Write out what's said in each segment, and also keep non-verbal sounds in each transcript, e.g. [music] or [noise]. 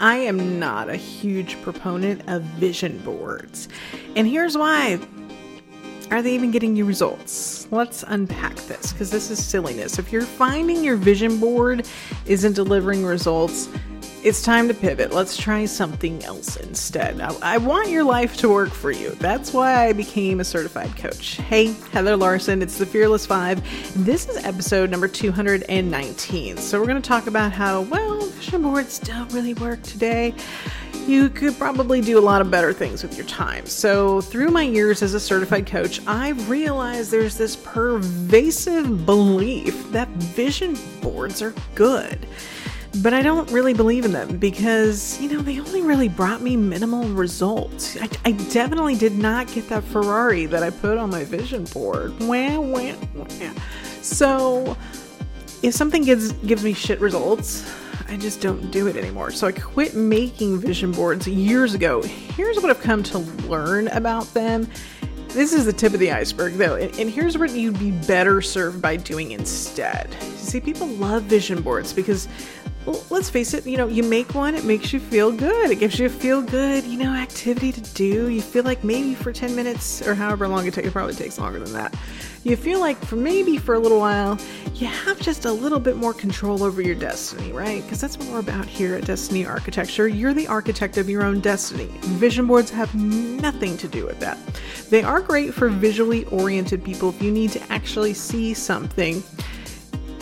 I am not a huge proponent of vision boards. And here's why. Are they even getting you results? Let's unpack this because this is silliness. If you're finding your vision board isn't delivering results, it's time to pivot. Let's try something else instead. I, I, want your life to work for you. That's why I became a certified coach. Hey, Heather Larson, it's the Fearless Five. This is episode number 219. So, we're going to talk about how, well, vision boards don't really work today. You could probably do a lot of better things with your time. So, through my years as a certified coach, I've realized there's this pervasive belief that vision boards are good. But I don't really believe in them because, you know, they only really brought me minimal results. I, I definitely did not get that Ferrari that I put on my vision board. Wah, wah, wah. So, if something gives gives me shit results, I just don't do it anymore. So I quit making vision boards years ago. Here's what I've come to learn about them. This is the tip of the iceberg, though, and, and here's what you'd be better served by doing instead. You see, people love vision boards because well, let's face it, you know, you make one, it makes you feel good. It gives you a feel good, you know, activity to do. You feel like maybe for 10 minutes or however long it takes, it probably takes longer than that. You feel like for maybe for a little while, you have just a little bit more control over your destiny, right? Because that's what we're about here at Destiny Architecture. You're the architect of your own destiny. Vision boards have nothing to do with that. They are great for visually oriented people if you need to actually see something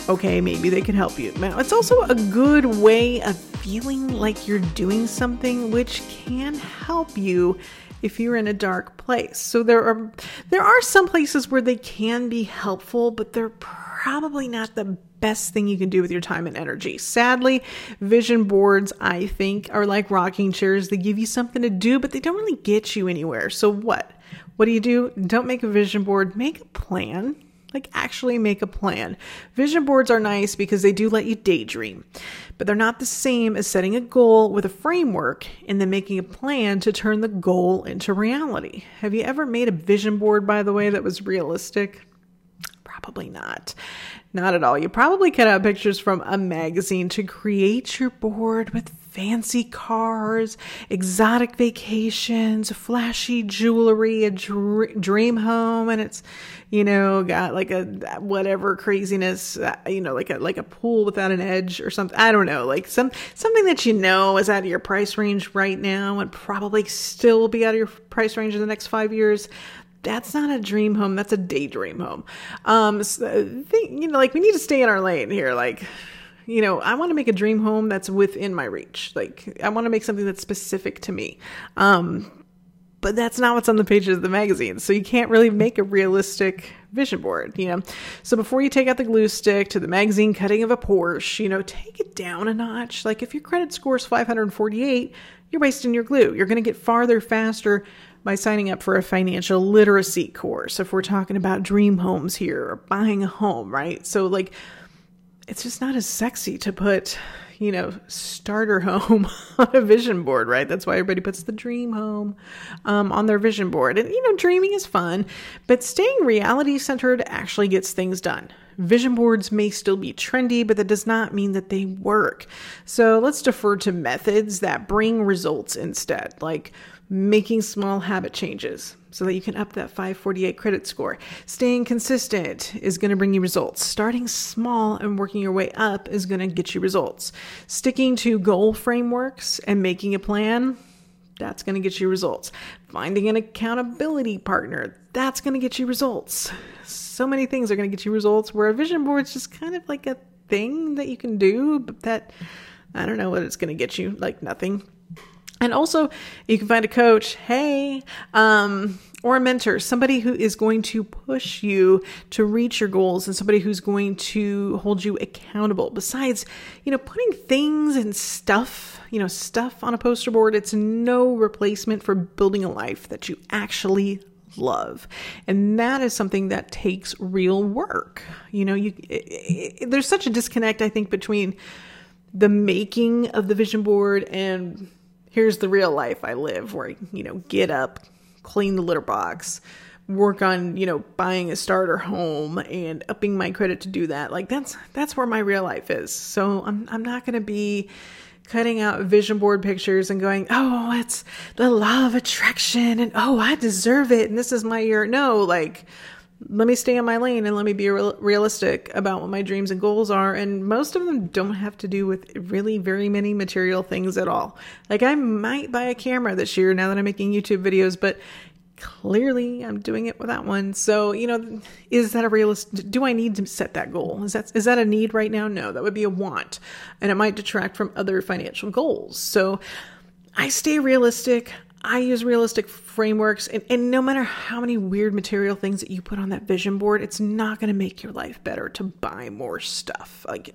okay, maybe they can help you. Now, it's also a good way of feeling like you're doing something which can help you if you're in a dark place. So there are there are some places where they can be helpful, but they're probably not the best thing you can do with your time and energy. Sadly, vision boards, I think, are like rocking chairs. They give you something to do, but they don't really get you anywhere. So what? What do you do? Don't make a vision board, make a plan like, actually make a plan. Vision boards are nice because they do let you daydream, but they're not the same as setting a goal with a framework and then making a plan to turn the goal into reality. Have you ever made a vision board, by the way, that was realistic? Probably not. Not at all. You probably cut out pictures from a magazine to create your board with fancy cars, exotic vacations, flashy jewelry, a dr- dream home, and it's, you know, got like a whatever craziness, uh, you know, like a like a pool without an edge or something. I don't know, like some something that you know is out of your price range right now and probably still be out of your price range in the next five years that's not a dream home that's a daydream home um so think, you know like we need to stay in our lane here like you know, I want to make a dream home that's within my reach. Like I want to make something that's specific to me. Um, but that's not what's on the pages of the magazine. So you can't really make a realistic vision board, you know. So before you take out the glue stick to the magazine cutting of a Porsche, you know, take it down a notch. Like if your credit score is 548, you're wasting your glue. You're going to get farther faster by signing up for a financial literacy course. If we're talking about dream homes here or buying a home, right? So like it's just not as sexy to put, you know, starter [laughs] home on a vision board, right? That's why everybody puts the dream home um, on their vision board. And, you know, dreaming is fun, but staying reality centered actually gets things done. Vision boards may still be trendy, but that does not mean that they work. So let's defer to methods that bring results instead, like making small habit changes so that you can up that 548 credit score. Staying consistent is going to bring you results. Starting small and working your way up is going to get you results. Sticking to goal frameworks and making a plan, that's going to get you results. Finding an accountability partner, that's going to get you results. So many things are going to get you results where a vision board is just kind of like a thing that you can do, but that I don't know what it's going to get you, like nothing. And also, you can find a coach, hey, um, or a mentor, somebody who is going to push you to reach your goals and somebody who's going to hold you accountable. Besides, you know, putting things and stuff, you know, stuff on a poster board, it's no replacement for building a life that you actually love. And that is something that takes real work. You know, you it, it, there's such a disconnect I think between the making of the vision board and here's the real life I live where, you know, get up, clean the litter box, work on, you know, buying a starter home and upping my credit to do that. Like that's that's where my real life is. So I'm I'm not going to be cutting out vision board pictures and going, oh, it's the law of attraction and oh, I deserve it and this is my year. No, like, let me stay in my lane and let me be real- realistic about what my dreams and goals are. And most of them don't have to do with really very many material things at all. Like, I might buy a camera this year now that I'm making YouTube videos, but clearly I'm doing it with that one. So, you know, is that a realist do I need to set that goal? Is that is that a need right now? No, that would be a want. And it might detract from other financial goals. So, I stay realistic. I use realistic frameworks, and, and no matter how many weird material things that you put on that vision board, it's not going to make your life better to buy more stuff. Like,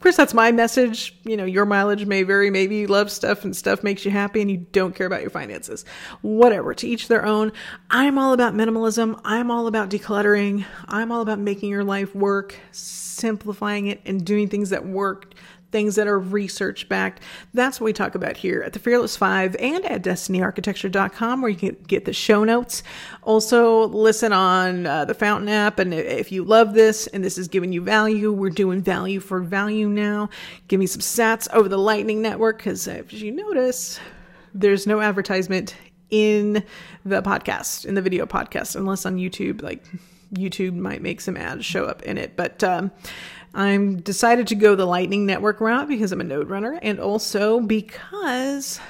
course, that's my message. You know, your mileage may vary. Maybe you love stuff and stuff makes you happy and you don't care about your finances. Whatever, to each their own. I'm all about minimalism. I'm all about decluttering. I'm all about making your life work, simplifying it, and doing things that work things that are research backed. That's what we talk about here at the Fearless Five and at destinyarchitecture.com, where you can get the show notes. Also, listen on uh, the Fountain app. And if you love this and this is giving you value, we're doing value for value now. Give me some sats over the Lightning Network because, as you notice, there's no advertisement in the podcast, in the video podcast, unless on YouTube, like YouTube might make some ads show up in it. But um, I'm decided to go the Lightning Network route because I'm a node runner and also because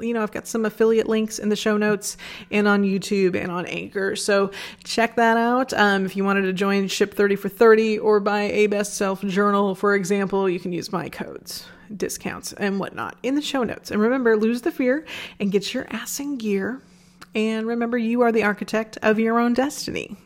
you know, I've got some affiliate links in the show notes and on YouTube and on Anchor. So check that out. Um, if you wanted to join Ship 30 for 30 or buy a best self journal, for example, you can use my codes, discounts, and whatnot in the show notes. And remember, lose the fear and get your ass in gear. And remember, you are the architect of your own destiny.